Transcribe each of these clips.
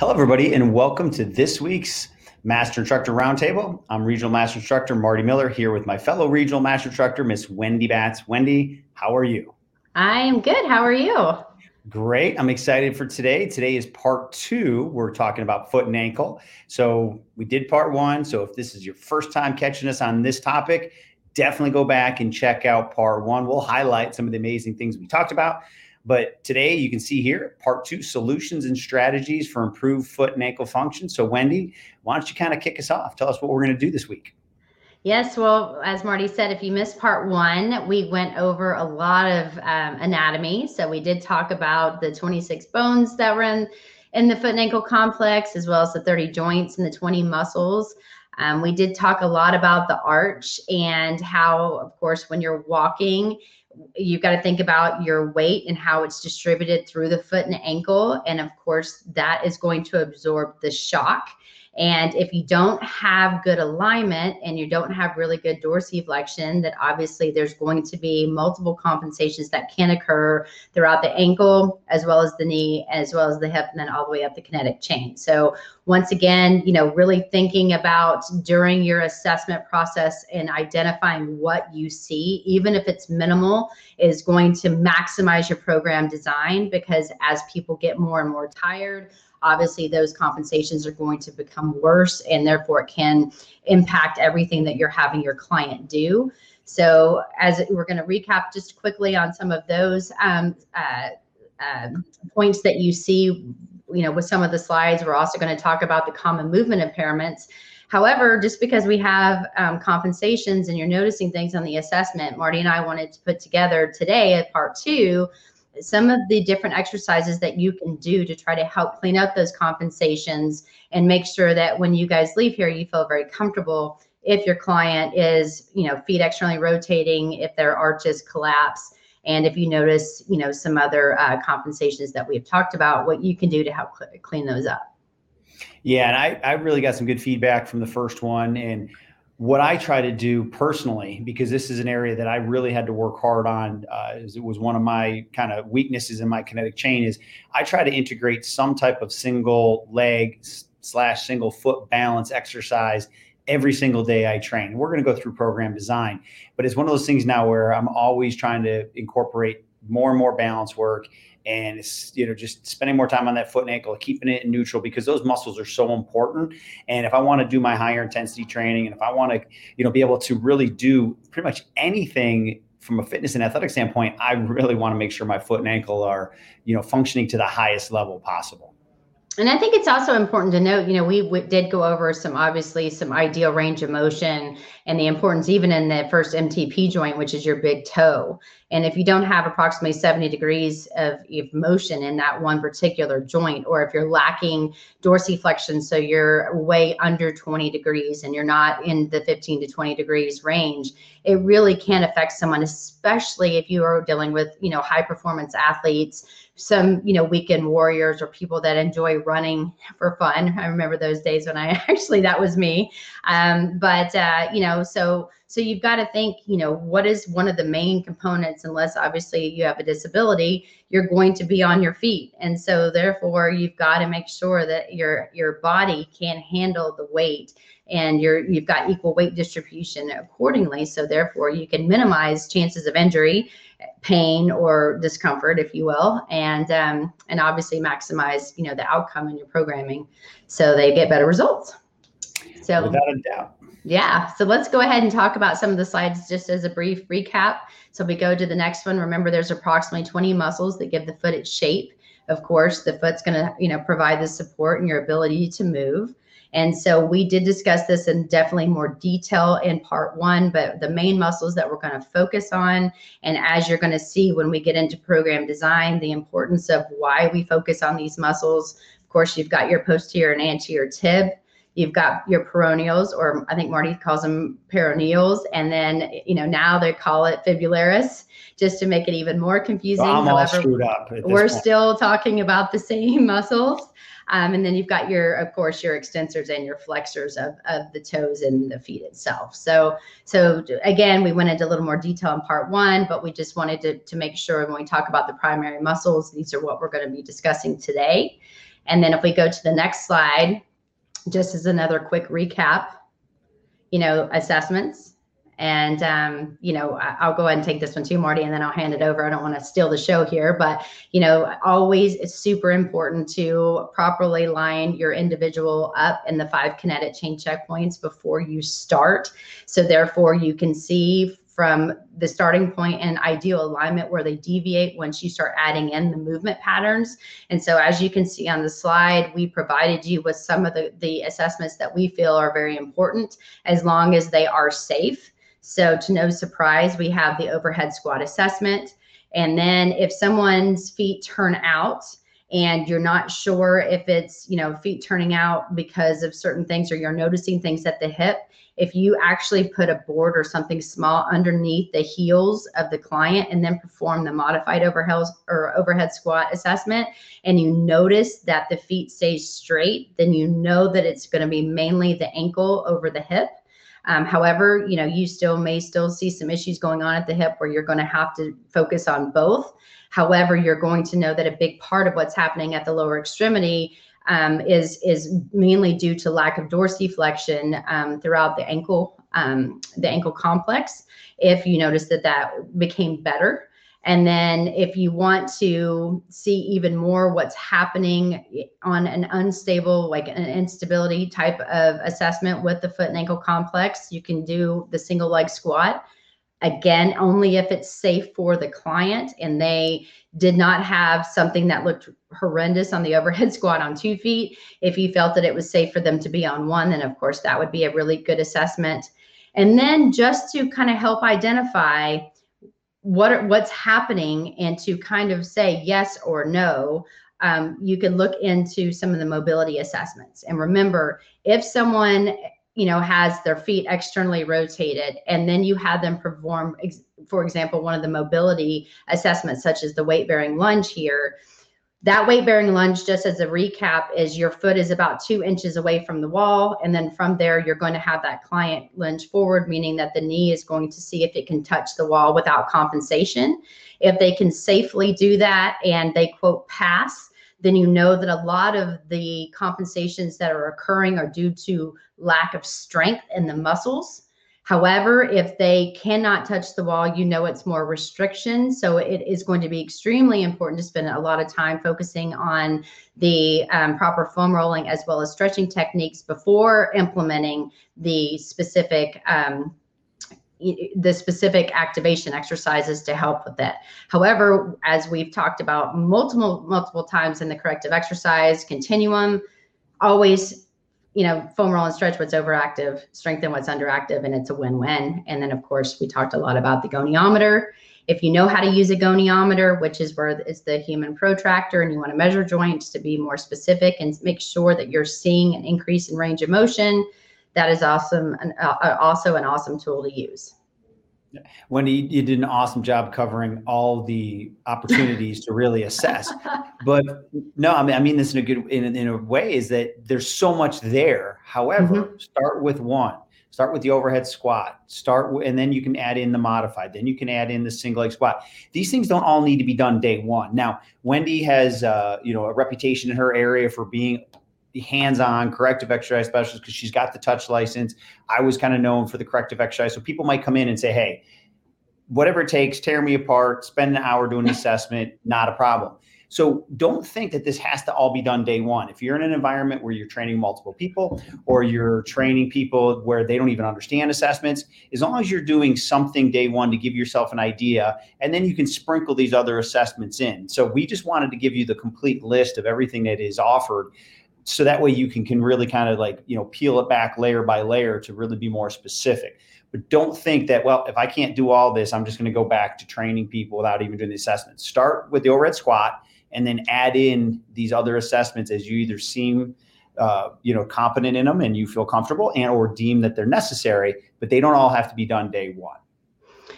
Hello, everybody, and welcome to this week's Master Instructor Roundtable. I'm Regional Master Instructor Marty Miller here with my fellow Regional Master Instructor, Miss Wendy Batts. Wendy, how are you? I am good. How are you? Great. I'm excited for today. Today is part two. We're talking about foot and ankle. So we did part one. So if this is your first time catching us on this topic, definitely go back and check out part one. We'll highlight some of the amazing things we talked about. But today you can see here part two solutions and strategies for improved foot and ankle function. So, Wendy, why don't you kind of kick us off? Tell us what we're going to do this week. Yes, well, as Marty said, if you missed part one, we went over a lot of um, anatomy. So we did talk about the 26 bones that were in, in the foot and ankle complex, as well as the 30 joints and the 20 muscles. Um, we did talk a lot about the arch and how, of course, when you're walking, you've got to think about your weight and how it's distributed through the foot and ankle. And of course, that is going to absorb the shock. And if you don't have good alignment and you don't have really good dorsiflexion, that obviously there's going to be multiple compensations that can occur throughout the ankle, as well as the knee, as well as the hip, and then all the way up the kinetic chain. So once again, you know, really thinking about during your assessment process and identifying what you see, even if it's minimal, is going to maximize your program design because as people get more and more tired, obviously those compensations are going to become worse and therefore it can impact everything that you're having your client do. So as we're going to recap just quickly on some of those um, uh, uh, points that you see, you know, with some of the slides, we're also going to talk about the common movement impairments. However, just because we have um, compensations and you're noticing things on the assessment, Marty and I wanted to put together today at part two some of the different exercises that you can do to try to help clean up those compensations and make sure that when you guys leave here, you feel very comfortable if your client is, you know, feet externally rotating, if their arches collapse, and if you notice, you know, some other uh, compensations that we've talked about, what you can do to help cl- clean those up. Yeah, and I, I really got some good feedback from the first one. And what I try to do personally, because this is an area that I really had to work hard on, uh, it was one of my kind of weaknesses in my kinetic chain, is I try to integrate some type of single leg slash single foot balance exercise every single day I train. We're going to go through program design, but it's one of those things now where I'm always trying to incorporate more and more balance work and it's you know just spending more time on that foot and ankle keeping it in neutral because those muscles are so important. And if i want to do my higher intensity training and if i want to you know be able to really do pretty much anything from a fitness and athletic standpoint i really want to make sure my foot and ankle are you know functioning to the highest level possible and I think it's also important to note, you know, we w- did go over some obviously some ideal range of motion and the importance even in the first MTP joint, which is your big toe. And if you don't have approximately 70 degrees of, of motion in that one particular joint, or if you're lacking dorsiflexion, so you're way under 20 degrees and you're not in the 15 to 20 degrees range, it really can affect someone, especially if you are dealing with, you know, high performance athletes some you know weekend warriors or people that enjoy running for fun. I remember those days when i actually that was me. Um, but uh, you know so so you've got to think you know what is one of the main components unless obviously you have a disability you're going to be on your feet. And so therefore you've got to make sure that your your body can handle the weight and you're you've got equal weight distribution accordingly. So therefore you can minimize chances of injury pain or discomfort if you will and um, and obviously maximize you know the outcome in your programming so they get better results. So without a doubt. Yeah so let's go ahead and talk about some of the slides just as a brief recap. So we go to the next one. Remember there's approximately 20 muscles that give the foot its shape of course the foot's going to you know provide the support and your ability to move and so we did discuss this in definitely more detail in part one, but the main muscles that we're going to focus on, and as you're going to see when we get into program design, the importance of why we focus on these muscles. Of course, you've got your posterior and anterior tib. You've got your peroneals, or I think Marty calls them peroneals, and then you know now they call it fibularis, just to make it even more confusing. I'm all screwed up. We're point. still talking about the same muscles. Um, and then you've got your, of course, your extensors and your flexors of, of the toes and the feet itself. So, so again, we went into a little more detail in part one, but we just wanted to, to make sure when we talk about the primary muscles, these are what we're going to be discussing today. And then if we go to the next slide, just as another quick recap, you know, assessments, and um, you know, I'll go ahead and take this one too, Marty, and then I'll hand it over. I don't want to steal the show here, but you know, always it's super important to properly line your individual up in the five kinetic chain checkpoints before you start. So therefore, you can see from the starting point and ideal alignment where they deviate once you start adding in the movement patterns. And so as you can see on the slide, we provided you with some of the, the assessments that we feel are very important as long as they are safe. So to no surprise, we have the overhead squat assessment. And then if someone's feet turn out and you're not sure if it's, you know, feet turning out because of certain things or you're noticing things at the hip, if you actually put a board or something small underneath the heels of the client and then perform the modified overhead or overhead squat assessment and you notice that the feet stay straight, then you know that it's going to be mainly the ankle over the hip um, however, you know, you still may still see some issues going on at the hip where you're going to have to focus on both. However, you're going to know that a big part of what's happening at the lower extremity um, is is mainly due to lack of dorsiflexion um, throughout the ankle um, the ankle complex. If you notice that that became better and then if you want to see even more what's happening on an unstable, like an instability type of assessment with the foot and ankle complex, you can do the single leg squat. Again, only if it's safe for the client and they did not have something that looked horrendous on the overhead squat on two feet. If you felt that it was safe for them to be on one, then of course that would be a really good assessment. And then just to kind of help identify what what's happening and to kind of say yes or no um, you can look into some of the mobility assessments. And remember if someone you know has their feet externally rotated and then you have them perform for example one of the mobility assessments such as the weight bearing lunge here that weight bearing lunge, just as a recap, is your foot is about two inches away from the wall. And then from there, you're going to have that client lunge forward, meaning that the knee is going to see if it can touch the wall without compensation. If they can safely do that and they quote pass, then you know that a lot of the compensations that are occurring are due to lack of strength in the muscles However, if they cannot touch the wall, you know it's more restriction. So it is going to be extremely important to spend a lot of time focusing on the um, proper foam rolling as well as stretching techniques before implementing the specific um, the specific activation exercises to help with that. However, as we've talked about multiple multiple times in the corrective exercise continuum, always you know, foam roll and stretch what's overactive, strengthen what's underactive, and it's a win-win. And then, of course, we talked a lot about the goniometer. If you know how to use a goniometer, which is where it's the human protractor, and you want to measure joints to be more specific and make sure that you're seeing an increase in range of motion, that is awesome, and uh, also an awesome tool to use. Wendy, you did an awesome job covering all the opportunities to really assess. But no, I mean, I mean this in a good in, in a way is that there's so much there. However, mm-hmm. start with one. Start with the overhead squat. Start and then you can add in the modified. Then you can add in the single leg squat. These things don't all need to be done day one. Now, Wendy has uh, you know a reputation in her area for being hands-on corrective exercise specialist because she's got the touch license. I was kind of known for the corrective exercise. So people might come in and say, hey, whatever it takes, tear me apart, spend an hour doing an assessment, not a problem. So don't think that this has to all be done day one. If you're in an environment where you're training multiple people or you're training people where they don't even understand assessments, as long as you're doing something day one to give yourself an idea, and then you can sprinkle these other assessments in. So we just wanted to give you the complete list of everything that is offered so that way you can can really kind of like you know peel it back layer by layer to really be more specific. But don't think that well if i can't do all this i'm just going to go back to training people without even doing the assessments start with the overhead squat and then add in these other assessments as you either seem uh, you know competent in them and you feel comfortable and or deem that they're necessary but they don't all have to be done day one.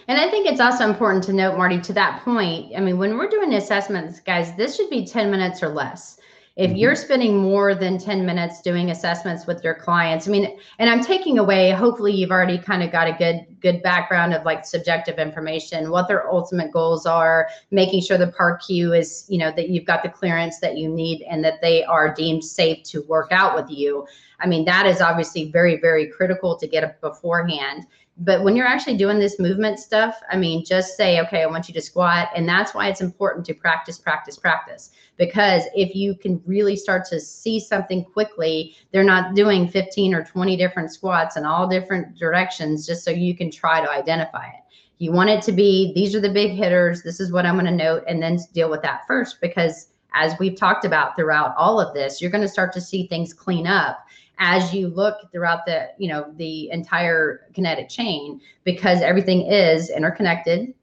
And I think it's also important to note, Marty, to that point. I mean, when we're doing assessments, guys, this should be 10 minutes or less if mm-hmm. you're spending more than 10 minutes doing assessments with your clients i mean and i'm taking away hopefully you've already kind of got a good good background of like subjective information what their ultimate goals are making sure the PAR-Q is you know that you've got the clearance that you need and that they are deemed safe to work out with you i mean that is obviously very very critical to get beforehand but when you're actually doing this movement stuff, I mean, just say, okay, I want you to squat. And that's why it's important to practice, practice, practice. Because if you can really start to see something quickly, they're not doing 15 or 20 different squats in all different directions just so you can try to identify it. You want it to be these are the big hitters, this is what I'm going to note, and then deal with that first. Because as we've talked about throughout all of this, you're going to start to see things clean up as you look throughout the you know the entire kinetic chain because everything is interconnected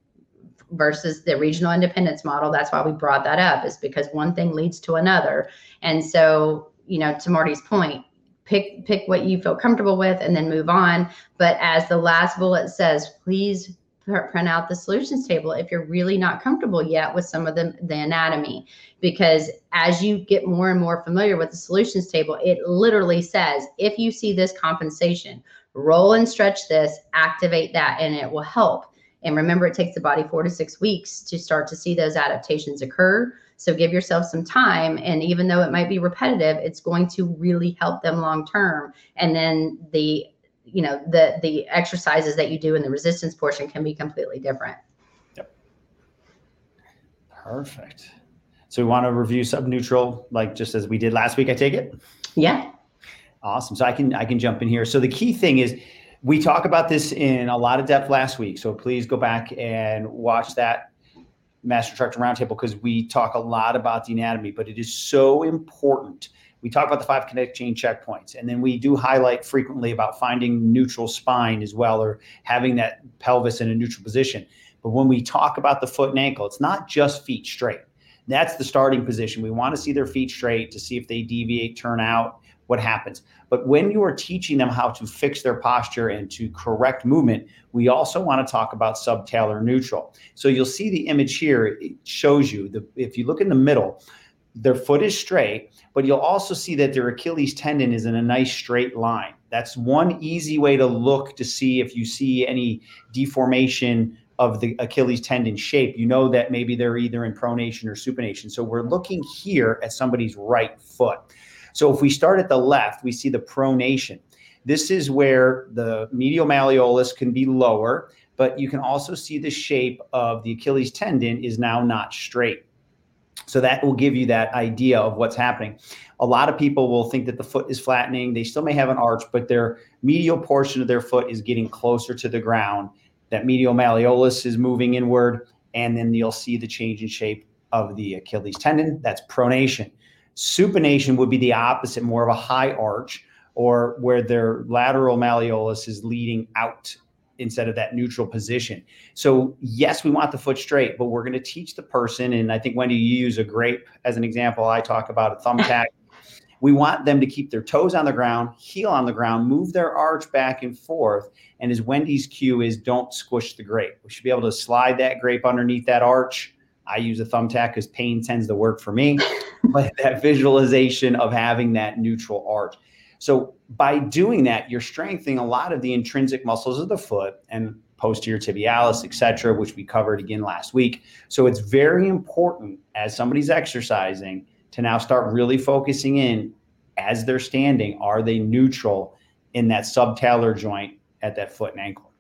versus the regional independence model. That's why we brought that up is because one thing leads to another. And so you know to marty's point pick pick what you feel comfortable with and then move on. But as the last bullet says please print out the solutions table if you're really not comfortable yet with some of the, the anatomy. Because as you get more and more familiar with the solutions table, it literally says if you see this compensation, roll and stretch this, activate that, and it will help. And remember, it takes the body four to six weeks to start to see those adaptations occur. So give yourself some time. And even though it might be repetitive, it's going to really help them long term. And then the you know the the exercises that you do in the resistance portion can be completely different. Yep. Perfect. So we want to review subtalar neutral like just as we did last week i take it? Yeah. Awesome. So i can i can jump in here. So the key thing is we talk about this in a lot of depth last week so please go back and watch that master instructor roundtable because we talk a lot about the anatomy but it is so important we talk about the five kinetic chain checkpoints, and then we do highlight frequently about finding neutral spine as well, or having that pelvis in a neutral position. But when we talk about the foot and ankle, it's not just feet straight. That's the starting position. We want to see their feet straight to see if they deviate, turn out, what happens. But when you are teaching them how to fix their posture and to correct movement, we also want to talk about subtalar neutral. So you'll see the image here. It shows you the if you look in the middle, their foot is straight, but you'll also see that their Achilles tendon is in a nice straight line. That's one easy way to look to see if you see any deformation of the Achilles tendon shape. You know that maybe they're either in pronation or supination. So we're looking here at somebody's right foot. So if we start at the left, we see the pronation. This is where the medial malleolus can be lower, but you can also see the shape of the Achilles tendon is now not straight. So that will give you that idea of what's happening. A lot of people will think that the foot is flattening. They still may have an arch, but their medial portion of their foot is getting closer to the ground. That medial malleolus is moving inward, and then you'll see the change in shape of the Achilles tendon. That's pronation. Supination would be the opposite, more of a high arch, or where their lateral malleolus is leading out instead of that neutral position. So yes, we want the foot straight, but we're going to teach the person. And I think Wendy, you use a grape as an example. I talk about a thumbtack. we want them to keep their toes on the ground, heel on the ground, move their arch back and forth. And as Wendy's cue is, don't squish the grape. We should be able to slide that grape underneath that arch. I use a thumbtack because pain tends to work for me, but that visualization of having that neutral arch. So by doing that, you're strengthening a lot of the intrinsic muscles of the foot and posterior tibialis, et cetera, which we covered again last week. So it's very important as somebody's exercising to now start really focusing in as they're standing, are they neutral in that subtalar joint at that foot and ankle?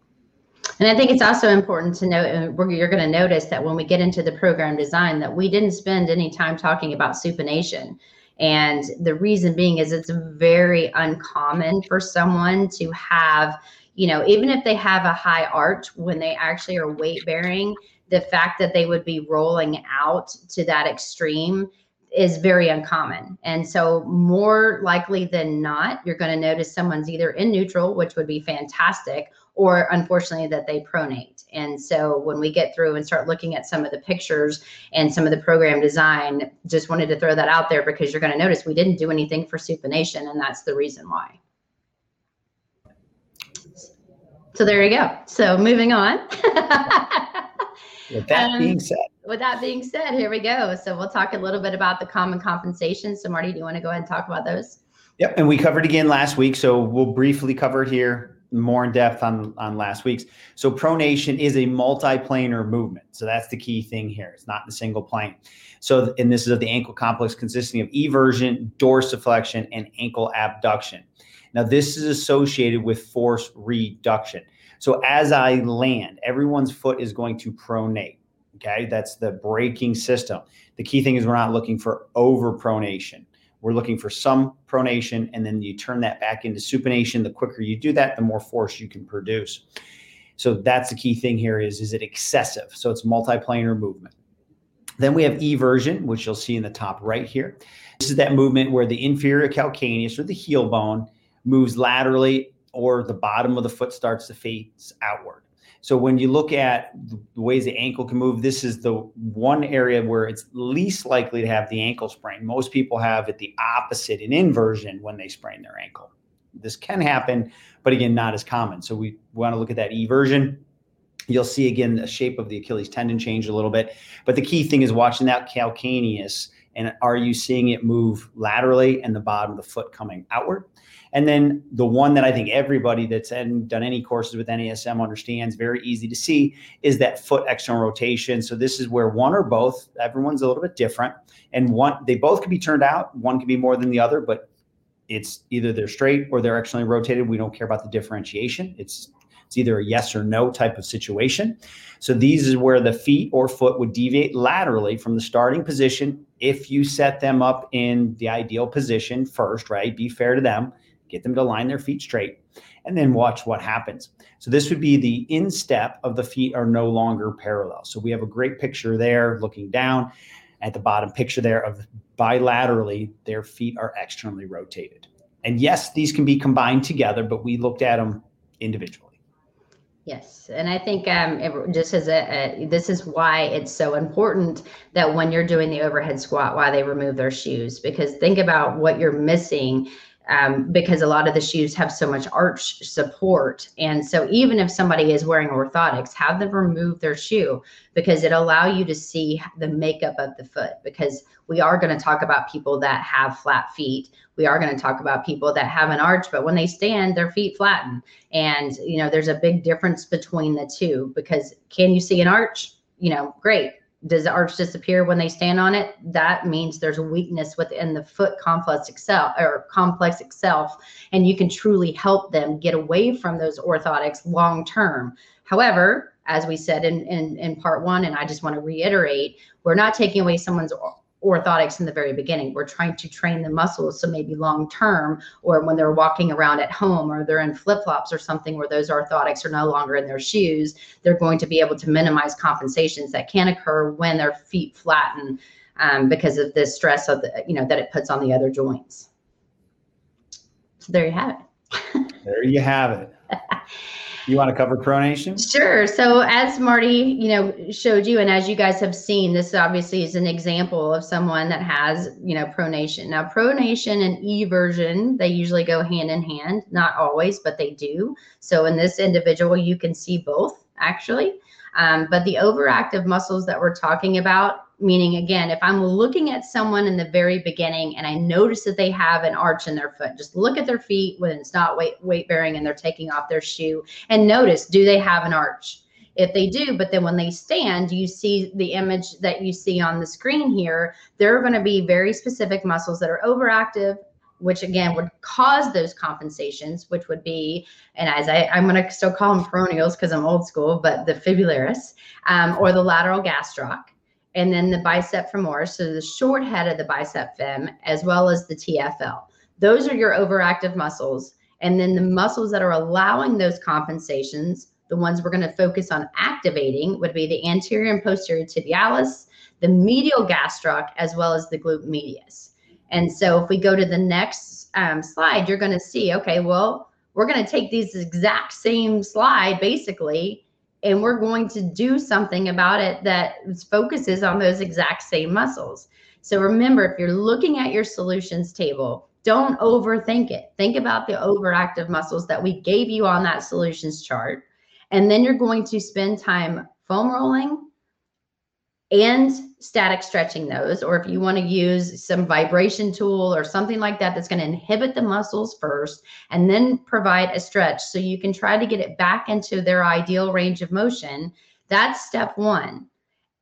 And I think it's also important to note, you're going to notice that when we get into the program design, that we didn't spend any time talking about supination. And the reason being is it's very uncommon for someone to have, you know, even if they have a high arch when they actually are weight bearing, the fact that they would be rolling out to that extreme is very uncommon. And so, more likely than not, you're going to notice someone's either in neutral, which would be fantastic, or unfortunately that they pronate. And so when we get through and start looking at some of the pictures and some of the program design, just wanted to throw that out there because you're going to notice we didn't do anything for supination, and that's the reason why. So there you go. So moving on. With that um, being said, with that being said, here we go. So we'll talk a little bit about the common compensations. So Marty, do you want to go ahead and talk about those? Yep, and we covered again last week, so we'll briefly cover it here more in depth on on last week's. So pronation is a multiplanar movement. So that's the key thing here. It's not the single plane. So and this is of the ankle complex consisting of eversion, dorsiflexion, and ankle abduction. Now this is associated with force reduction. So as I land, everyone's foot is going to pronate. Okay, that's the braking system. The key thing is we're not looking for over pronation. We're looking for some pronation, and then you turn that back into supination. The quicker you do that, the more force you can produce. So that's the key thing here is, is it excessive? So it's multiplanar movement. Then we have eversion, which you'll see in the top right here. This is that movement where the inferior calcaneus or the heel bone moves laterally or the bottom of the foot starts to face outward. So when you look at the ways the ankle can move, this is the one area where it's least likely to have the ankle sprain. Most people have it the opposite in inversion when they sprain their ankle. This can happen, but again, not as common. So we want to look at that eversion. You'll see again the shape of the Achilles tendon change a little bit, but the key thing is watching that calcaneus and are you seeing it move laterally and the bottom of the foot coming outward? And then the one that I think everybody that's done any courses with NASM understands very easy to see is that foot external rotation. So this is where one or both, everyone's a little bit different. And one, they both can be turned out. One can be more than the other, but it's either they're straight or they're externally rotated. We don't care about the differentiation. It's it's either a yes or no type of situation. So these is where the feet or foot would deviate laterally from the starting position if you set them up in the ideal position first, right? Be fair to them get them to line their feet straight, and then watch what happens. So this would be the instep of the feet are no longer parallel. So we have a great picture there looking down at the bottom picture there of bilaterally, their feet are externally rotated. And yes, these can be combined together, but we looked at them individually. Yes, and I think um, it, just as a, a, this is why it's so important that when you're doing the overhead squat, why they remove their shoes because think about what you're missing um, because a lot of the shoes have so much arch support. And so even if somebody is wearing orthotics, have them remove their shoe because it allow you to see the makeup of the foot because we are going to talk about people that have flat feet. We are going to talk about people that have an arch, but when they stand, their feet flatten. And, you know, there's a big difference between the two because can you see an arch? You know, great does the arch disappear when they stand on it? That means there's a weakness within the foot complex itself or complex itself, and you can truly help them get away from those orthotics long term. However, as we said in, in, in part one, and I just want to reiterate, we're not taking away someone's orthotics in the very beginning. We're trying to train the muscles so maybe long term or when they're walking around at home or they're in flip flops or something where those orthotics are no longer in their shoes, they're going to be able to minimize compensations that can occur when their feet flatten um, because of the stress of the, you know, that it puts on the other joints. So there you have it. there you have it. You want to cover pronation? Sure. So as Marty, you know, showed you, and as you guys have seen, this obviously is an example of someone that has, you know, pronation. Now, pronation and eversion, they usually go hand in hand. Not always, but they do. So in this individual, you can see both actually. Um, but the overactive muscles that we're talking about meaning again if i'm looking at someone in the very beginning and i notice that they have an arch in their foot just look at their feet when it's not weight weight bearing and they're taking off their shoe and notice do they have an arch? If they do but then when they stand you see the image that you see on the screen here there are going to be very specific muscles that are overactive which again would cause those compensations, which would be, and as I, I'm going to still call them peroneals because I'm old school, but the fibularis um, or the lateral gastroc and then the bicep femoris, so the short head of the bicep fem, as well as the TFL. Those are your overactive muscles. And then the muscles that are allowing those compensations, the ones we're going to focus on activating, would be the anterior and posterior tibialis, the medial gastroc, as well as the glute medius. And so if we go to the next um, slide, you're going to see, okay, well, we're going to take these exact same slide basically and we're going to do something about it that focuses on those exact same muscles. So remember, if you're looking at your solutions table, don't overthink it. Think about the overactive muscles that we gave you on that solutions chart. And then you're going to spend time foam rolling, and static stretching those, or if you want to use some vibration tool or something like that, that's going to inhibit the muscles first and then provide a stretch so you can try to get it back into their ideal range of motion. That's step one.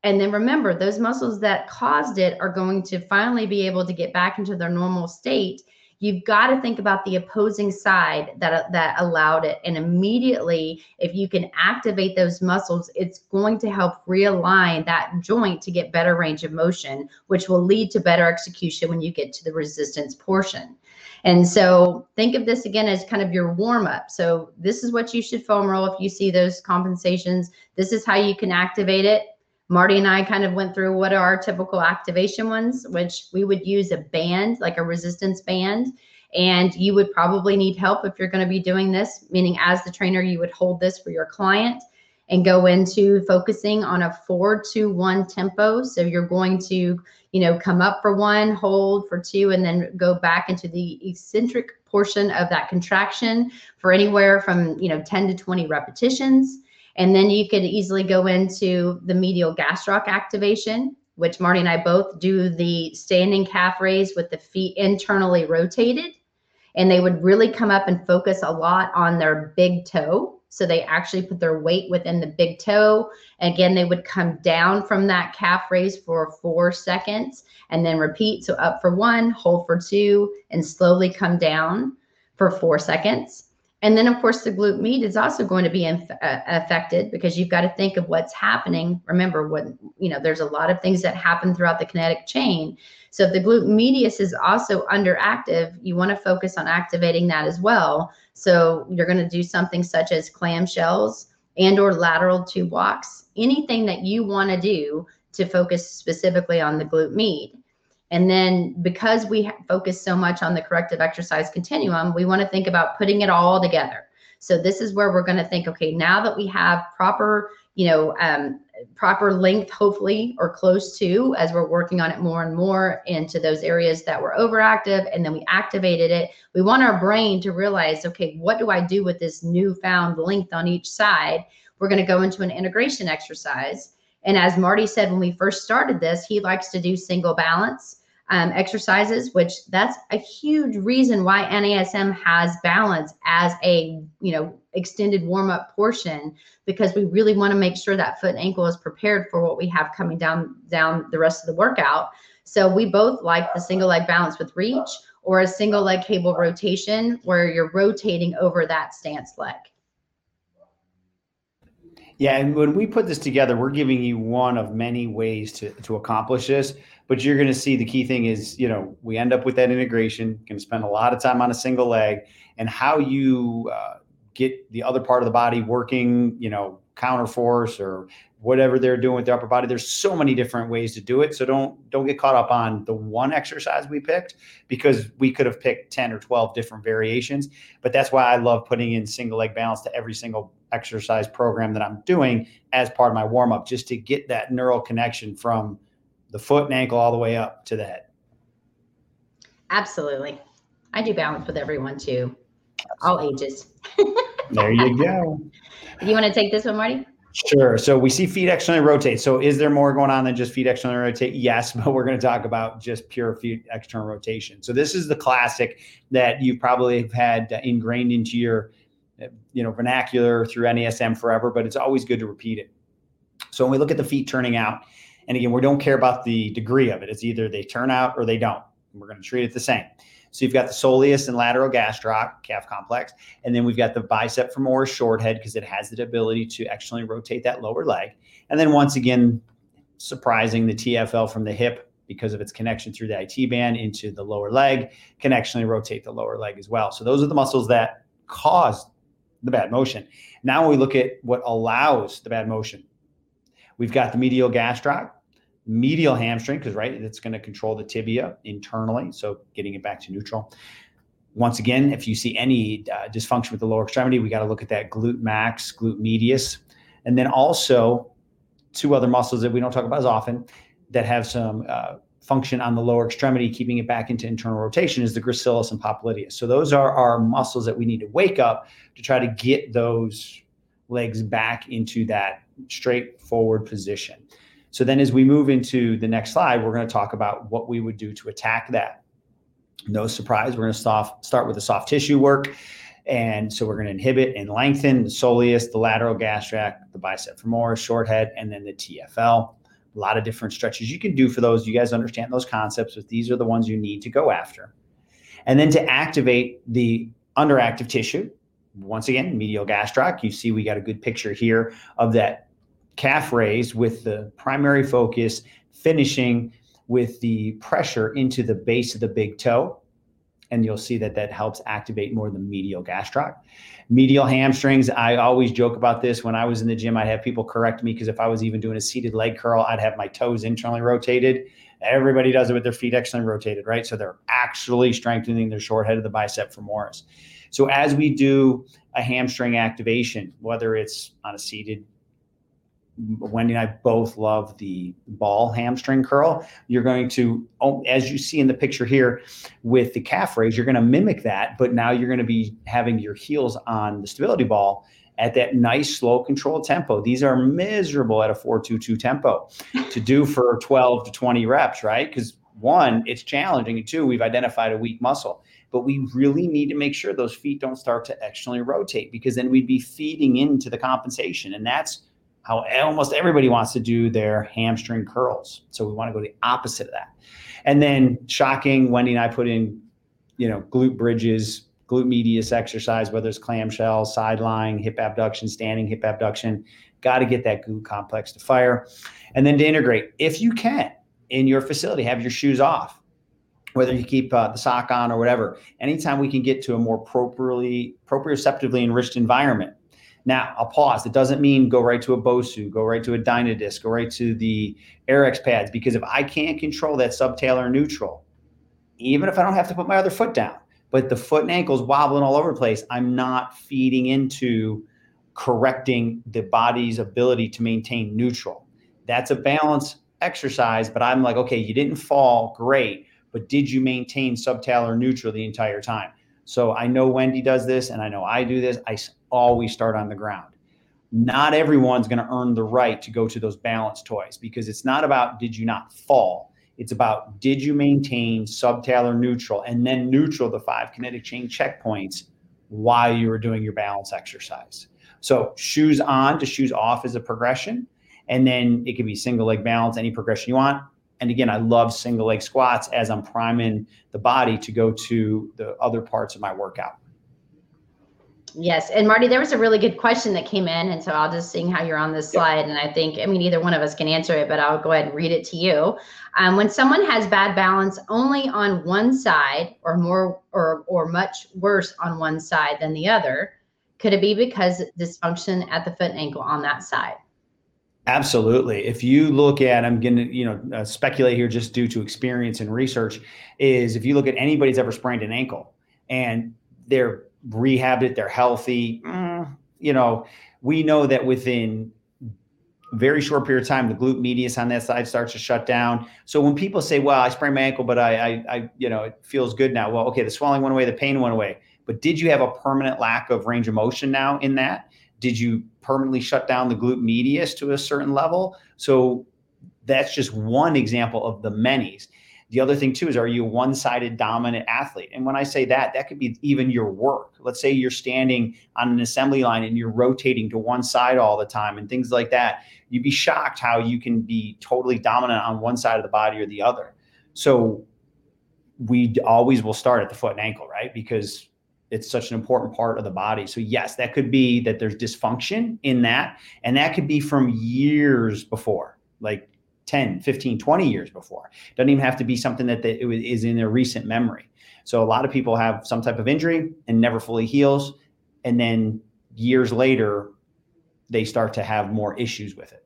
And then remember, those muscles that caused it are going to finally be able to get back into their normal state you've got to think about the opposing side that uh, that allowed it and immediately if you can activate those muscles it's going to help realign that joint to get better range of motion which will lead to better execution when you get to the resistance portion and so think of this again as kind of your warm up. So this is what you should foam roll if you see those compensations. This is how you can activate it. Marty and I kind of went through what are our typical activation ones, which we would use a band, like a resistance band. And you would probably need help if you're going to be doing this, meaning as the trainer, you would hold this for your client and go into focusing on a four to one tempo. So you're going to, you know, come up for one, hold for two, and then go back into the eccentric portion of that contraction for anywhere from, you know, 10 to 20 repetitions. And then you could easily go into the medial gastroc activation, which Marty and I both do the standing calf raise with the feet internally rotated. And they would really come up and focus a lot on their big toe. So they actually put their weight within the big toe. Again, they would come down from that calf raise for four seconds and then repeat. So up for one, hold for two, and slowly come down for four seconds. And then, of course, the glute med is also going to be inf- uh, affected because you've got to think of what's happening. Remember, what you know, there's a lot of things that happen throughout the kinetic chain. So, if the glute medius is also underactive, you want to focus on activating that as well. So, you're going to do something such as clamshells and/or lateral tube walks. Anything that you want to do to focus specifically on the glute med. And then because we focus so much on the corrective exercise continuum, we want to think about putting it all together. So this is where we're going to think, okay, now that we have proper, you know, um, proper length, hopefully, or close to, as we're working on it more and more into those areas that were overactive, and then we activated it. We want our brain to realize, okay, what do I do with this newfound length on each side? We're going to go into an integration exercise. And as Marty said when we first started this, he likes to do single balance um, exercises, which that's a huge reason why NASM has balance as a you know extended warm up portion because we really want to make sure that foot and ankle is prepared for what we have coming down down the rest of the workout. So we both like the single leg balance with reach or a single leg cable rotation where you're rotating over that stance leg. Yeah, and when we put this together, we're giving you one of many ways to, to accomplish this. But you're going to see the key thing is, you know, we end up with that integration. To spend a lot of time on a single leg, and how you uh, get the other part of the body working, you know, counter force or whatever they're doing with the upper body. There's so many different ways to do it. So don't don't get caught up on the one exercise we picked because we could have picked 10 or 12 different variations. But that's why I love putting in single leg balance to every single exercise program that I'm doing as part of my warm up, just to get that neural connection from the foot and ankle all the way up to the head. Absolutely. I do balance with everyone too, all ages. there you go. Do you want to take this one, Marty? Sure. So we see feet externally rotate. So is there more going on than just feet externally rotate? Yes, but we're going to talk about just pure feet external rotation. So this is the classic that you probably have had ingrained into your you know vernacular through NASM forever, but it's always good to repeat it. So when we look at the feet turning out, and again, we don't care about the degree of it. It's either they turn out or they don't. We're going to treat it the same. So you've got the soleus and lateral gastroc calf complex, and then we've got the bicep femoris short head because it has the ability to externally rotate that lower leg. And then once again, surprising the TFL from the hip because of its connection through the IT band into the lower leg can actually rotate the lower leg as well. So those are the muscles that cause the bad motion. Now we look at what allows the bad motion, we've got the medial gastroc, medial hamstring, because right, it's going to control the tibia internally. So getting it back to neutral. Once again, if you see any uh, dysfunction with the lower extremity, we got to look at that glute max, glute medius, and then also two other muscles that we don't talk about as often that have some uh, function on the lower extremity, keeping it back into internal rotation, is the gracilis and popliteus. So those are our muscles that we need to wake up to try to get those legs back into that straightforward position. So then as we move into the next slide, we're going to talk about what we would do to attack that. No surprise, we're going to soft, start with the soft tissue work. And so we're going to inhibit and lengthen the soleus, the lateral gastroc, the bicep femoris, short head, and then the TFL. A lot of different stretches you can do for those. You guys understand those concepts, but these are the ones you need to go after. And then to activate the underactive tissue, once again, medial gastroc, you see we got a good picture here of that calf raise with the primary focus finishing with the pressure into the base of the big toe. And you'll see that that helps activate more the medial gastroc. Medial hamstrings, I always joke about this. When I was in the gym, I'd have people correct me because if I was even doing a seated leg curl, I'd have my toes internally rotated. Everybody does it with their feet externally rotated, right? So they're actually strengthening their short head of the bicep femoris. So as we do a hamstring activation, whether it's on a seated Wendy and I both love the ball hamstring curl. You're going to, oh, as you see in the picture here with the calf raise, you're going to mimic that, but now you're going to be having your heels on the stability ball at that nice, slow, controlled tempo. These are miserable at a 422 tempo to do for 12 to 20 reps, right? Because one, it's challenging, and two, we've identified a weak muscle. But we really need to make sure those feet don't start to externally rotate because then we'd be feeding into the compensation. And that's how almost everybody wants to do their hamstring curls. So we want to go the opposite of that. And then shocking, Wendy and I put in, you know, glute bridges, glute medius exercise, whether it's clamshell, side lying, hip abduction, standing hip abduction. Got to get that glute complex to fire. And then to integrate, if you can, in your facility, have your shoes off, whether you keep uh, the sock on or whatever. Anytime we can get to a more proprioceptively enriched environment, now, I'll pause. It doesn't mean go right to a Bosu, go right to a Dynadisc, go right to the Airex pads, because if I can't control that subtalar neutral, even if I don't have to put my other foot down, but the foot and ankle's wobbling all over the place, I'm not feeding into correcting the body's ability to maintain neutral. That's a balance exercise, but I'm like, okay, you didn't fall, great, but did you maintain subtalar neutral the entire time? So I know Wendy does this, and I know I do this. I always start on the ground. Not everyone's going to earn the right to go to those balance toys because it's not about did you not fall. It's about did you maintain subtalar neutral and then neutral the five kinetic chain checkpoints while you were doing your balance exercise. So shoes on to shoes off is a progression. And then it can be single leg balance, any progression you want. And again, I love single leg squats as I'm priming the body to go to the other parts of my workout. Yes. And Marty, there was a really good question that came in. And so I'll just seeing how you're on this slide. And I think, I mean, either one of us can answer it, but I'll go ahead and read it to you. Um, when someone has bad balance only on one side or more or, or much worse on one side than the other, could it be because dysfunction at the foot and ankle on that side? Absolutely. If you look at, I'm going to, you know, uh, speculate here just due to experience and research, is if you look at anybody's ever sprained an ankle and they're rehabbed it, they're healthy. Mm, you know, we know that within very short period of time, the glute medius on that side starts to shut down. So when people say, "Well, I sprained my ankle, but I, I, I, you know, it feels good now," well, okay, the swelling went away, the pain went away, but did you have a permanent lack of range of motion now in that? Did you permanently shut down the glute medius to a certain level? So that's just one example of the many. The other thing too is are you a one-sided dominant athlete? And when I say that, that could be even your work. Let's say you're standing on an assembly line and you're rotating to one side all the time and things like that. You'd be shocked how you can be totally dominant on one side of the body or the other. So we always will start at the foot and ankle, right? Because it's such an important part of the body. So yes, that could be that there's dysfunction in that and that could be from years before. Like 10, 15, 20 years before. Doesn't even have to be something that they, is in their recent memory. So a lot of people have some type of injury and never fully heals. And then years later, they start to have more issues with it.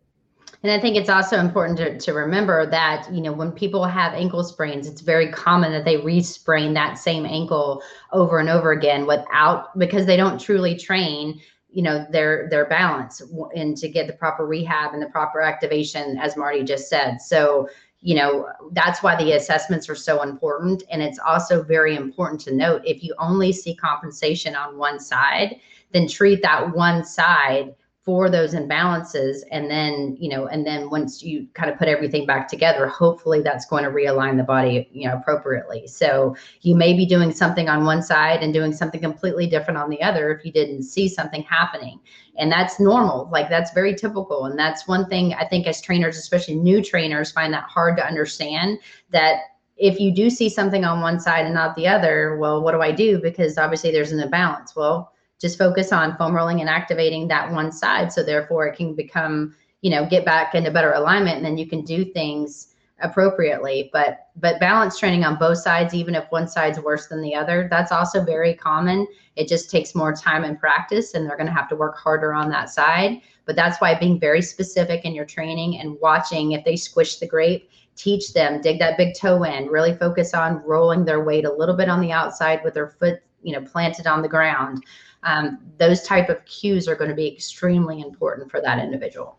And I think it's also important to, to remember that, you know, when people have ankle sprains, it's very common that they re-sprain that same ankle over and over again without because they don't truly train you know their their balance and to get the proper rehab and the proper activation as marty just said. So you know that's why the assessments are so important. And it's also very important to note if you only see compensation on one side then treat that one side for those imbalances and then you know and then once you kind of put everything back together hopefully that's going to realign the body you know appropriately. So you may be doing something on one side and doing something completely different on the other if you didn't see something happening. And that's normal like that's very typical. And that's one thing i think as trainers especially new trainers find that hard to understand that if you do see something on one side and not the other well what do i do? Because obviously there's an imbalance. Well just focus on foam rolling and activating that one side. So therefore it can become, you know, get back into better alignment and then you can do things appropriately. But but balance training on both sides, even if one side's worse than the other, that's also very common. It just takes more time and practice and they're gonna have to work harder on that side. But that's why being very specific in your training and watching if they squish the grape, teach them, dig that big toe in, really focus on rolling their weight a little bit on the outside with their foot, you know, planted on the ground um, those type of cues are going to be extremely important for that individual.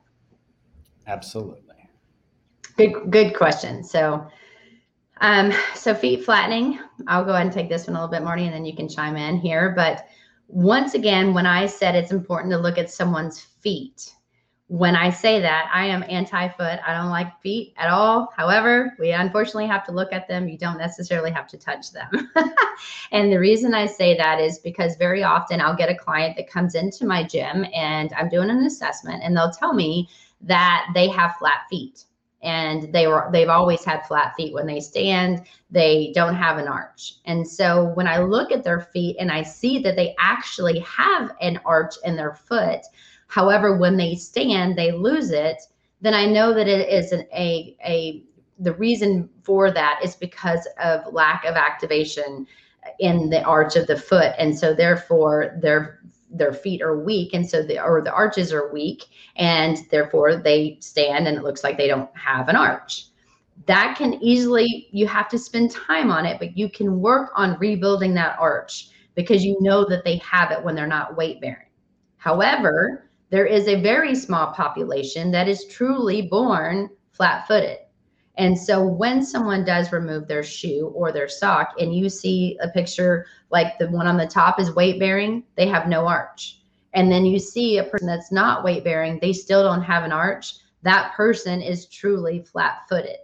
Absolutely. Good good question. So um, so feet flattening i'll go ahead and take this one a little bit marty and then you can chime in here. But once again when i said it's important to look at someone's feet when I say that, I am anti foot. I don't like feet at all. However, we unfortunately have to look at them. You don't necessarily have to touch them. and the reason I say that is because very often I'll get a client that comes into my gym and I'm doing an assessment and they'll tell me that they have flat feet and they were they've always had flat feet when they stand they don't have an arch and so when i look at their feet and i see that they actually have an arch in their foot However, when they stand, they lose it. Then I know that it is an, a a the reason for that is because of lack of activation in the arch of the foot, and so therefore their their feet are weak, and so the or the arches are weak, and therefore they stand, and it looks like they don't have an arch that can easily you have to spend time on it but you can work on rebuilding that arch because you know that they have it when they're not weight bearing however there is a very small population that is truly born flat footed. And so when someone does remove their shoe or their sock and you see a picture like the one on the top is weight bearing, they have no arch. And then you see a person that's not weight bearing, they still don't have an arch. That person is truly flat footed.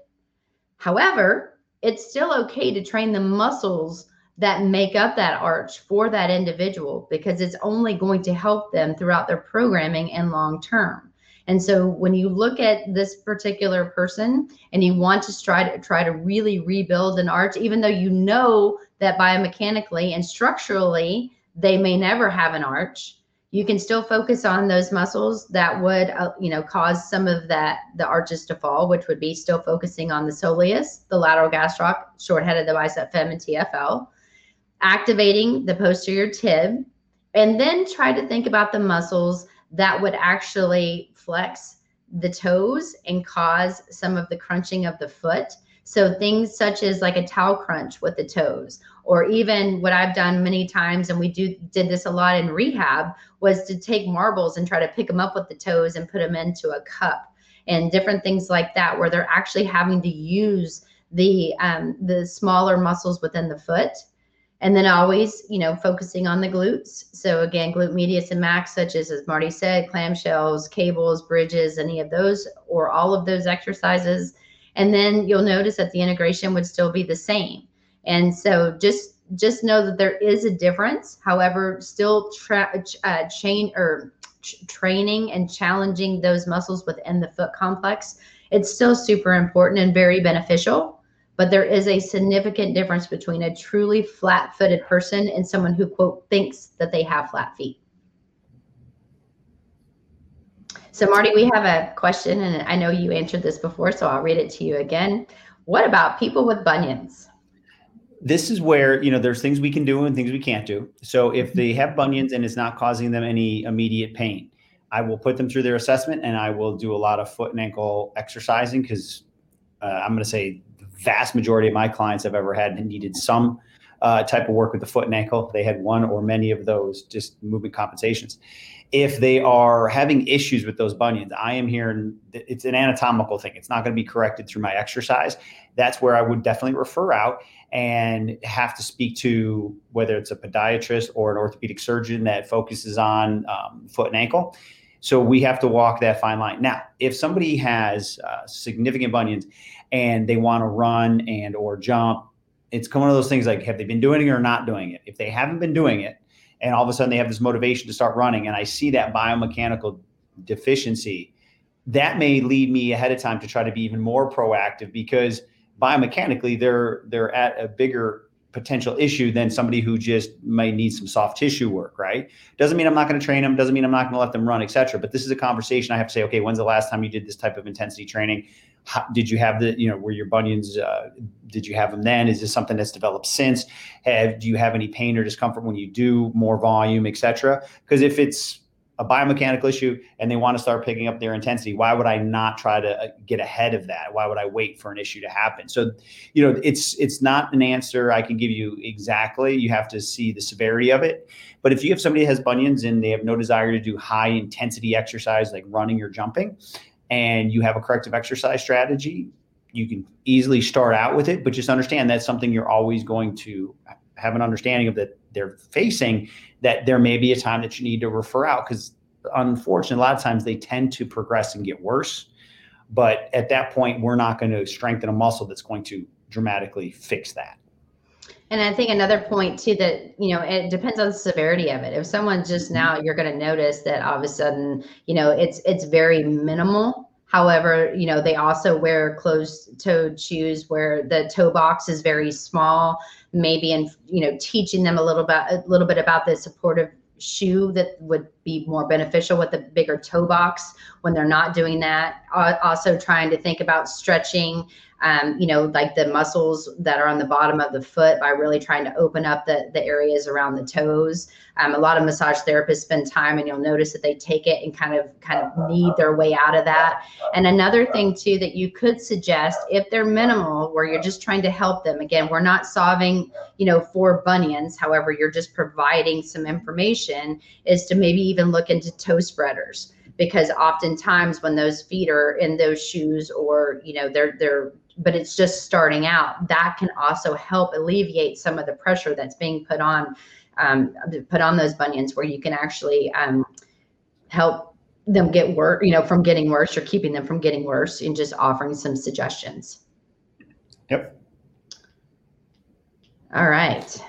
However, it's still okay to train the muscles that make up that arch for that individual because it's only going to help them throughout their programming and long term. And so when you look at this particular person and you want to try to try to really rebuild an arch, even though you know that biomechanically and structurally they may never have an arch, you can still focus on those muscles that would uh, you know cause some of that the arches to fall, which would be still focusing on the soleus, the lateral gastroc, short head of the bicep fem, and TFL activating the posterior tib, and then try to think about the muscles that would actually flex the toes and cause some of the crunching of the foot. So things such as like a towel crunch with the toes, or even what I've done many times, and we do did this a lot in rehab, was to take marbles and try to pick them up with the toes and put them into a cup, and different things like that, where they're actually having to use the um, the smaller muscles within the foot and then always, you know, focusing on the glutes. So again, glute medius and max, such as as Marty said, clamshells, cables, bridges, any of those, or all of those exercises. And then you'll notice that the integration would still be the same. And so just just know that there is a difference. However, still tra- uh, chain or training and challenging those muscles within the foot complex, it's still super important and very beneficial but there is a significant difference between a truly flat footed person and someone who, quote, thinks that they have flat feet. So, Marty, we have a question, and I know you answered this before, so I'll read it to you again. What about people with bunions? This is where, you know, there's things we can do and things we can't do. So, if they have bunions and it's not causing them any immediate pain, I will put them through their assessment and I will do a lot of foot and ankle exercising because uh, I'm going to say vast majority of my clients I've ever had needed some uh, type of work with the foot and ankle. They had one or many of those just movement compensations. If they are having issues with those bunions, I am here and it's an anatomical thing. It's not going to be corrected through my exercise. That's where I would definitely refer out and have to speak to whether it's a podiatrist or an orthopedic surgeon that focuses on um, foot and ankle So we have to walk that fine line. Now, if somebody has uh, significant bunions and they want to run and or jump, it's one of those things like have they been doing it or not doing it? If they haven't been doing it, and all of a sudden they have this motivation to start running, and I see that biomechanical deficiency, that may lead me ahead of time to try to be even more proactive because biomechanically they're they're at a bigger potential issue than somebody who just may need some soft tissue work, right? Doesn't mean I'm not going to train them, doesn't mean I'm not going to let them run, etc. But this is a conversation I have to say, okay, when's the last time you did this type of intensity training? How, did you have the, you know, were your bunions, uh, did you have them then? Is this something that's developed since? Have, do you have any pain or discomfort when you do more volume, etc.? Because if it's a biomechanical issue and they want to start picking up their intensity why would i not try to uh, get ahead of that? Why would i wait for an issue to happen? So you know it's it's not an answer i can give you exactly. You have to see the severity of it. But if you have somebody that has bunions and they have no desire to do high intensity exercise like running or jumping and you have a corrective exercise strategy you can easily start out with it. But just understand that's something you're always going to have an understanding of that they're facing that there may be a time that you need to refer out because unfortunately a lot of times they tend to progress and get worse but at that point we're not going to strengthen a muscle that's going to dramatically fix that and I think another point too that you know it depends on the severity of it. If someone just mm-hmm. now you're going to notice that all of a sudden you know it's it's very minimal. However, you know they also wear closed-toed shoes where the toe box is very small maybe and you know teaching them a little bit a little bit about the supportive shoe that would be more beneficial with the bigger toe box when they're not doing that also trying to think about stretching um, you know, like the muscles that are on the bottom of the foot by really trying to open up the, the areas around the toes. Um, a lot of massage therapists spend time and you'll notice that they take it and kind of kind of knead their way out of that. And another thing too that you could suggest if they're minimal where you're just trying to help them again, we're not solving, you know, for bunions. However, you're just providing some information is to maybe even look into toe spreaders because oftentimes when those feet are in those shoes or you know they're they're but it's just starting out that can also help alleviate some of the pressure that's being put on um, put on those bunions where you can actually um, help them get worse you know from getting worse or keeping them from getting worse and just offering some suggestions. Yep. All right.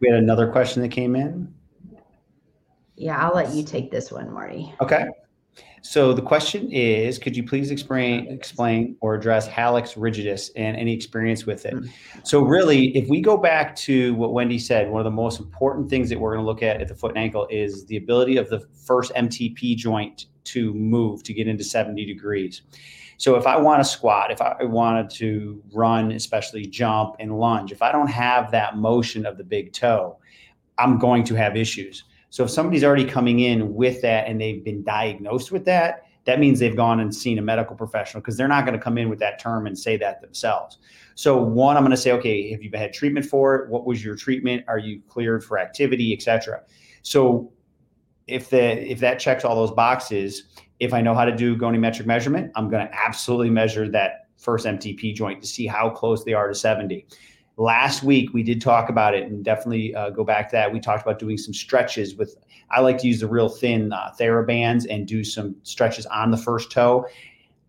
We had another question that came in yeah i'll let you take this one marty okay so the question is, could you please explain, explain or address hallux rigidus and any experience with it? Hmm. So really, if we go back to what Wendy said, one of the most important things that we're going to look at at the foot and ankle is the ability of the first MTP joint to move to get into 70 degrees. So if I want to squat, if I wanted to run, especially jump and lunge, if I don't have that motion of the big toe, I'm going to have issues. So if somebody's already coming in with that and they've been diagnosed with that, that means they've gone and seen a medical professional because they're not going to come in with that term and say that themselves. So one, I'm going to say, okay, have you had treatment for it? What was your treatment? Are you cleared for activity, etc. So if the if that checks all those boxes, if I know how to do goniometric measurement, I'm going to absolutely measure that first MTP joint to see how close they are to 70. Last week we did talk about it, and definitely uh, go back to that. We talked about doing some stretches with. I like to use the real thin uh, TheraBands and do some stretches on the first toe.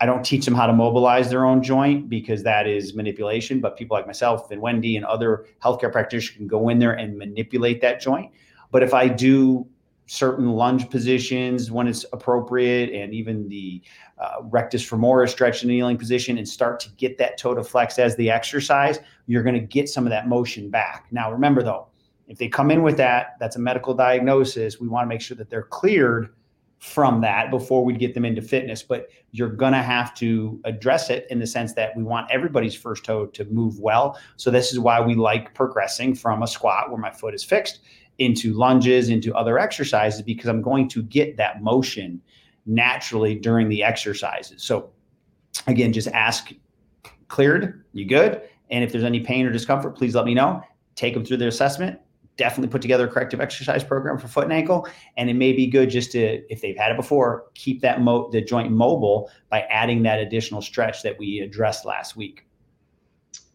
I don't teach them how to mobilize their own joint because that is manipulation. But people like myself and Wendy and other healthcare practitioners can go in there and manipulate that joint. But if I do certain lunge positions when it's appropriate, and even the uh, rectus femoris stretch the kneeling position, and start to get that toe to flex as the exercise, you're going to get some of that motion back. Now, remember though, if they come in with that, that's a medical diagnosis. We want to make sure that they're cleared from that before we get them into fitness. But you're going to have to address it in the sense that we want everybody's first toe to move well. So, this is why we like progressing from a squat where my foot is fixed into lunges, into other exercises, because I'm going to get that motion naturally during the exercises. So, again, just ask cleared, you good? And if there's any pain or discomfort, please let me know. Take them through their assessment. Definitely put together a corrective exercise program for foot and ankle. And it may be good just to, if they've had it before, keep that mo- the joint mobile by adding that additional stretch that we addressed last week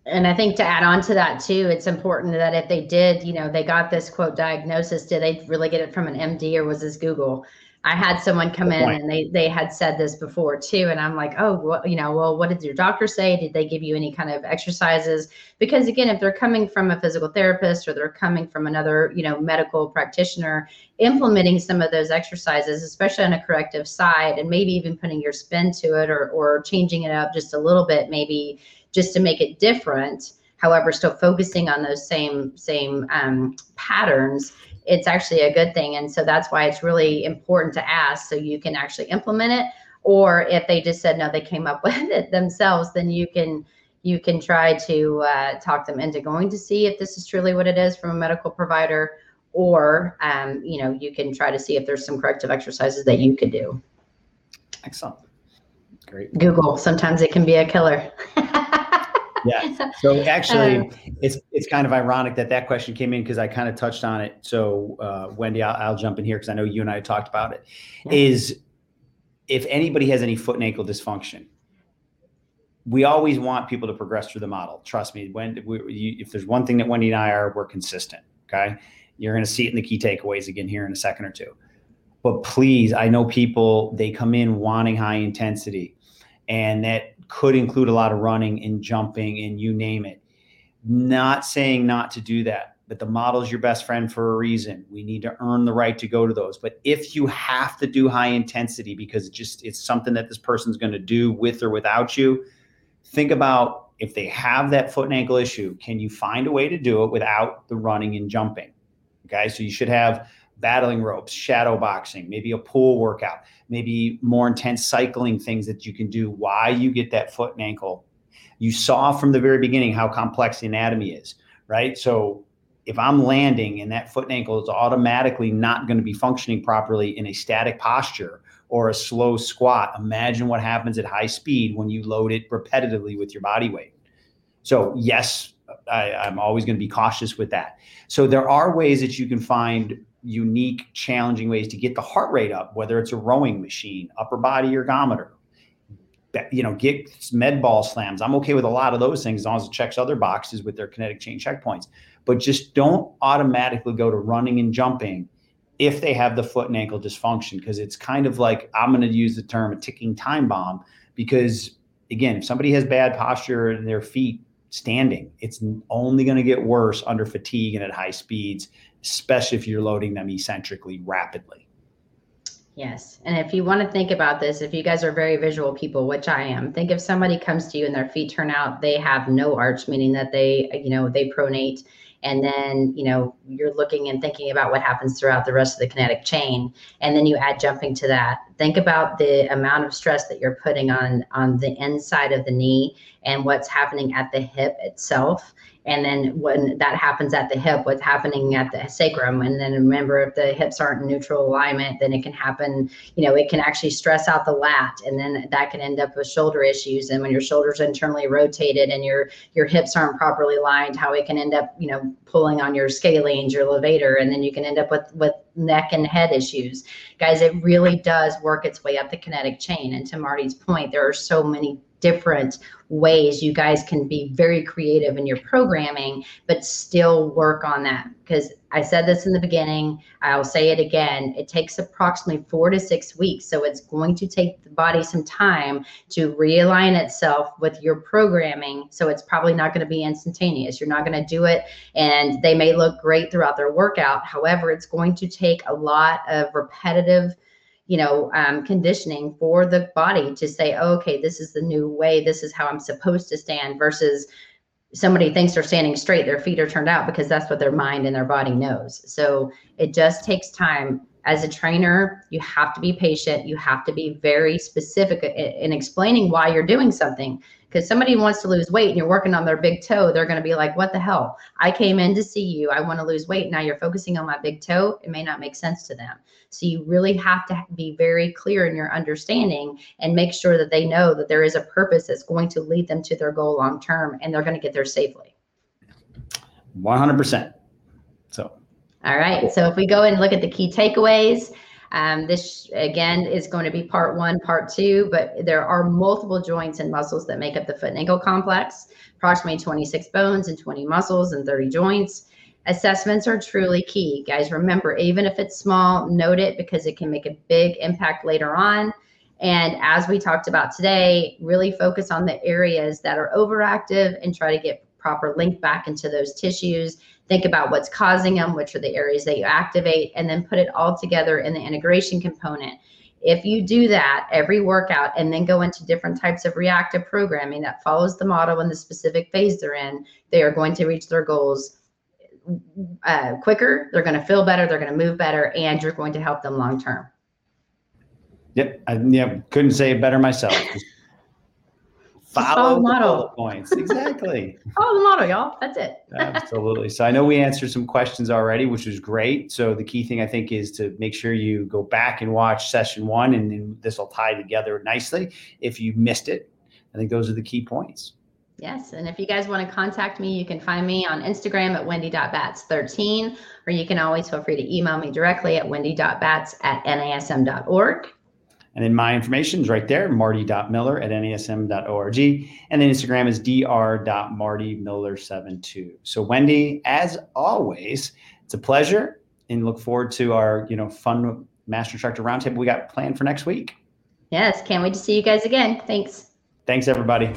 and I think to add on to that too, it's important that if they did, you know, they got this quote diagnosis, did they really get it from an MD or was this Google? I had someone come in and they they had said this before too, and I'm like, oh, well, you know, well, what did your doctor say? Did they give you any kind of exercises? Because again, if they're coming from a physical therapist or they're coming from another, you know, medical practitioner, implementing some of those exercises, especially on a corrective side, and maybe even putting your spin to it or or changing it up just a little bit, maybe just to make it different. However, still focusing on those same same um, patterns it's actually a good thing. And so that's why it's really important to ask so you can actually implement it. Or if they just said no, they came up with it themselves, then you can you can try to uh, talk them into going to see if this is truly what it is from a medical provider, or um, you know you can try to see if there's some corrective exercises that you could do. Excellent, great. Google sometimes it can be a killer. yeah. So actually, um, it's it's kind of ironic that that question came in because I kind of touched on it. So uh, Wendy, I'll, I'll, jump in here because I know you and I talked about it. Yeah. Is if anybody has any foot and ankle dysfunction, we always want people to progress through the model. Trust me. When we, you, if there's one thing that Wendy and I are, we're consistent. Okay, you're going to see it in the key takeaways again here in a second or two. But please, I know people they come in wanting high intensity, and that could include a lot of running and jumping and you name it. Not saying not to do that, but the model is your best friend for a reason. We need to earn the right to go to those. But if you have to do high intensity because it just it's something that this person's going to do with or without you, think about if they have that foot and ankle issue, can you find a way to do it without the running and jumping? Okay, so you should have battling ropes, shadow boxing, maybe a pool workout, maybe more intense cycling things that you can do why you get that foot and ankle. You saw from the very beginning how complex the anatomy is, right? So if I'm landing and that foot and ankle is automatically not going to be functioning properly in a static posture or a slow squat, imagine what happens at high speed when you load it repetitively with your body weight. So, yes, I, am always going to be cautious with that. So, there are ways that you can find unique, challenging ways to get the heart rate up, whether it's a rowing machine, upper body ergometer, you know, get med ball slams. I'm okay with a lot of those things as long as it checks other boxes with their kinetic chain checkpoints. But just don't automatically go to running and jumping if they have the foot and ankle dysfunction, because it's kind of like I'm going to use the term a ticking time bomb. Because again, if somebody has bad posture in their feet standing, it's only going to get worse under fatigue and at high speeds especially if you're loading them eccentrically rapidly. Yes. And if you want to think about this, if you guys are very visual people, which I am, think if somebody comes to you and their feet turn out, they have no arch, meaning that they, you know, they pronate. And then, you know, you're looking and thinking about what happens throughout the rest of the kinetic chain. And then you add jumping to that. Think about the amount of stress that you're putting on on the inside of the knee and what's happening at the hip itself. And then when that happens at the hip what's happening at the sacrum. And then remember if the hips aren't in neutral alignment then it can happen you know it can actually stress out the lat and then that can end up with shoulder issues. And when your shoulders internally rotated and your your hips aren't properly aligned how it can end up you know pulling on your scalenes your levator. And then you can end up with with neck and head issues. Guys it really does work its way up the kinetic chain. And to marty's point there are so many different ways you guys can be very creative in your programming, but still work on that. Because I said this in the beginning, I'll say it again. It takes approximately four to six weeks. So it's going to take the body some time to realign itself with your programming. So it's probably not going to be instantaneous. You're not going to do it, and they may look great throughout their workout. However, it's going to take a lot of repetitive you know um, conditioning for the body to say oh, okay this is the new way this is how i'm supposed to stand versus somebody thinks they're standing straight their feet are turned out because that's what their mind and their body knows. So it just takes time. As a trainer you have to be patient. You have to be very specific in explaining why you're doing something because somebody wants to lose weight and you're working on their big toe, they're going to be like, what the hell? I came in to see you. I want to lose weight. Now you're focusing on my big toe. It may not make sense to them. So you really have to be very clear in your understanding and make sure that they know that there is a purpose that's going to lead them to their goal long term and they're going to get there safely. 100%. So, all right. So if we go and look at the key takeaways, um, this again is going to be part one, part two, but there are multiple joints and muscles that make up the foot and ankle complex, approximately 26 bones and 20 muscles and 30 joints. Assessments are truly key. Guys, remember, even if it's small, note it because it can make a big impact later on. And as we talked about today, really focus on the areas that are overactive and try to get proper link back into those tissues. Think about what's causing them, which are the areas that you activate, and then put it all together in the integration component. If you do that every workout and then go into different types of reactive programming that follows the model and the specific phase they're in, they are going to reach their goals uh, quicker. They're going to feel better. They're going to move better, and you're going to help them long term. Yep, I yeah, couldn't say it better myself. Follow, follow the model points exactly. follow the model, y'all. That's it. Absolutely. So I know we answered some questions already, which was great. So the key thing I think is to make sure you go back and watch session one, and, then this will tie together nicely. If you missed it, I think those are the key points. Yes. And if you guys want to contact me, you can find me on Instagram at wendy.bats13, or you can always feel free to email me directly at wendy.bats at nasm.org. And then my information is right there, marty.miller at nasm.org. And then Instagram is dr.martymiller72. So Wendy, as always, it's a pleasure and look forward to our, you know, fun Master Instructor Roundtable we got planned for next week. Yes, can't wait to see you guys again. Thanks. Thanks, everybody.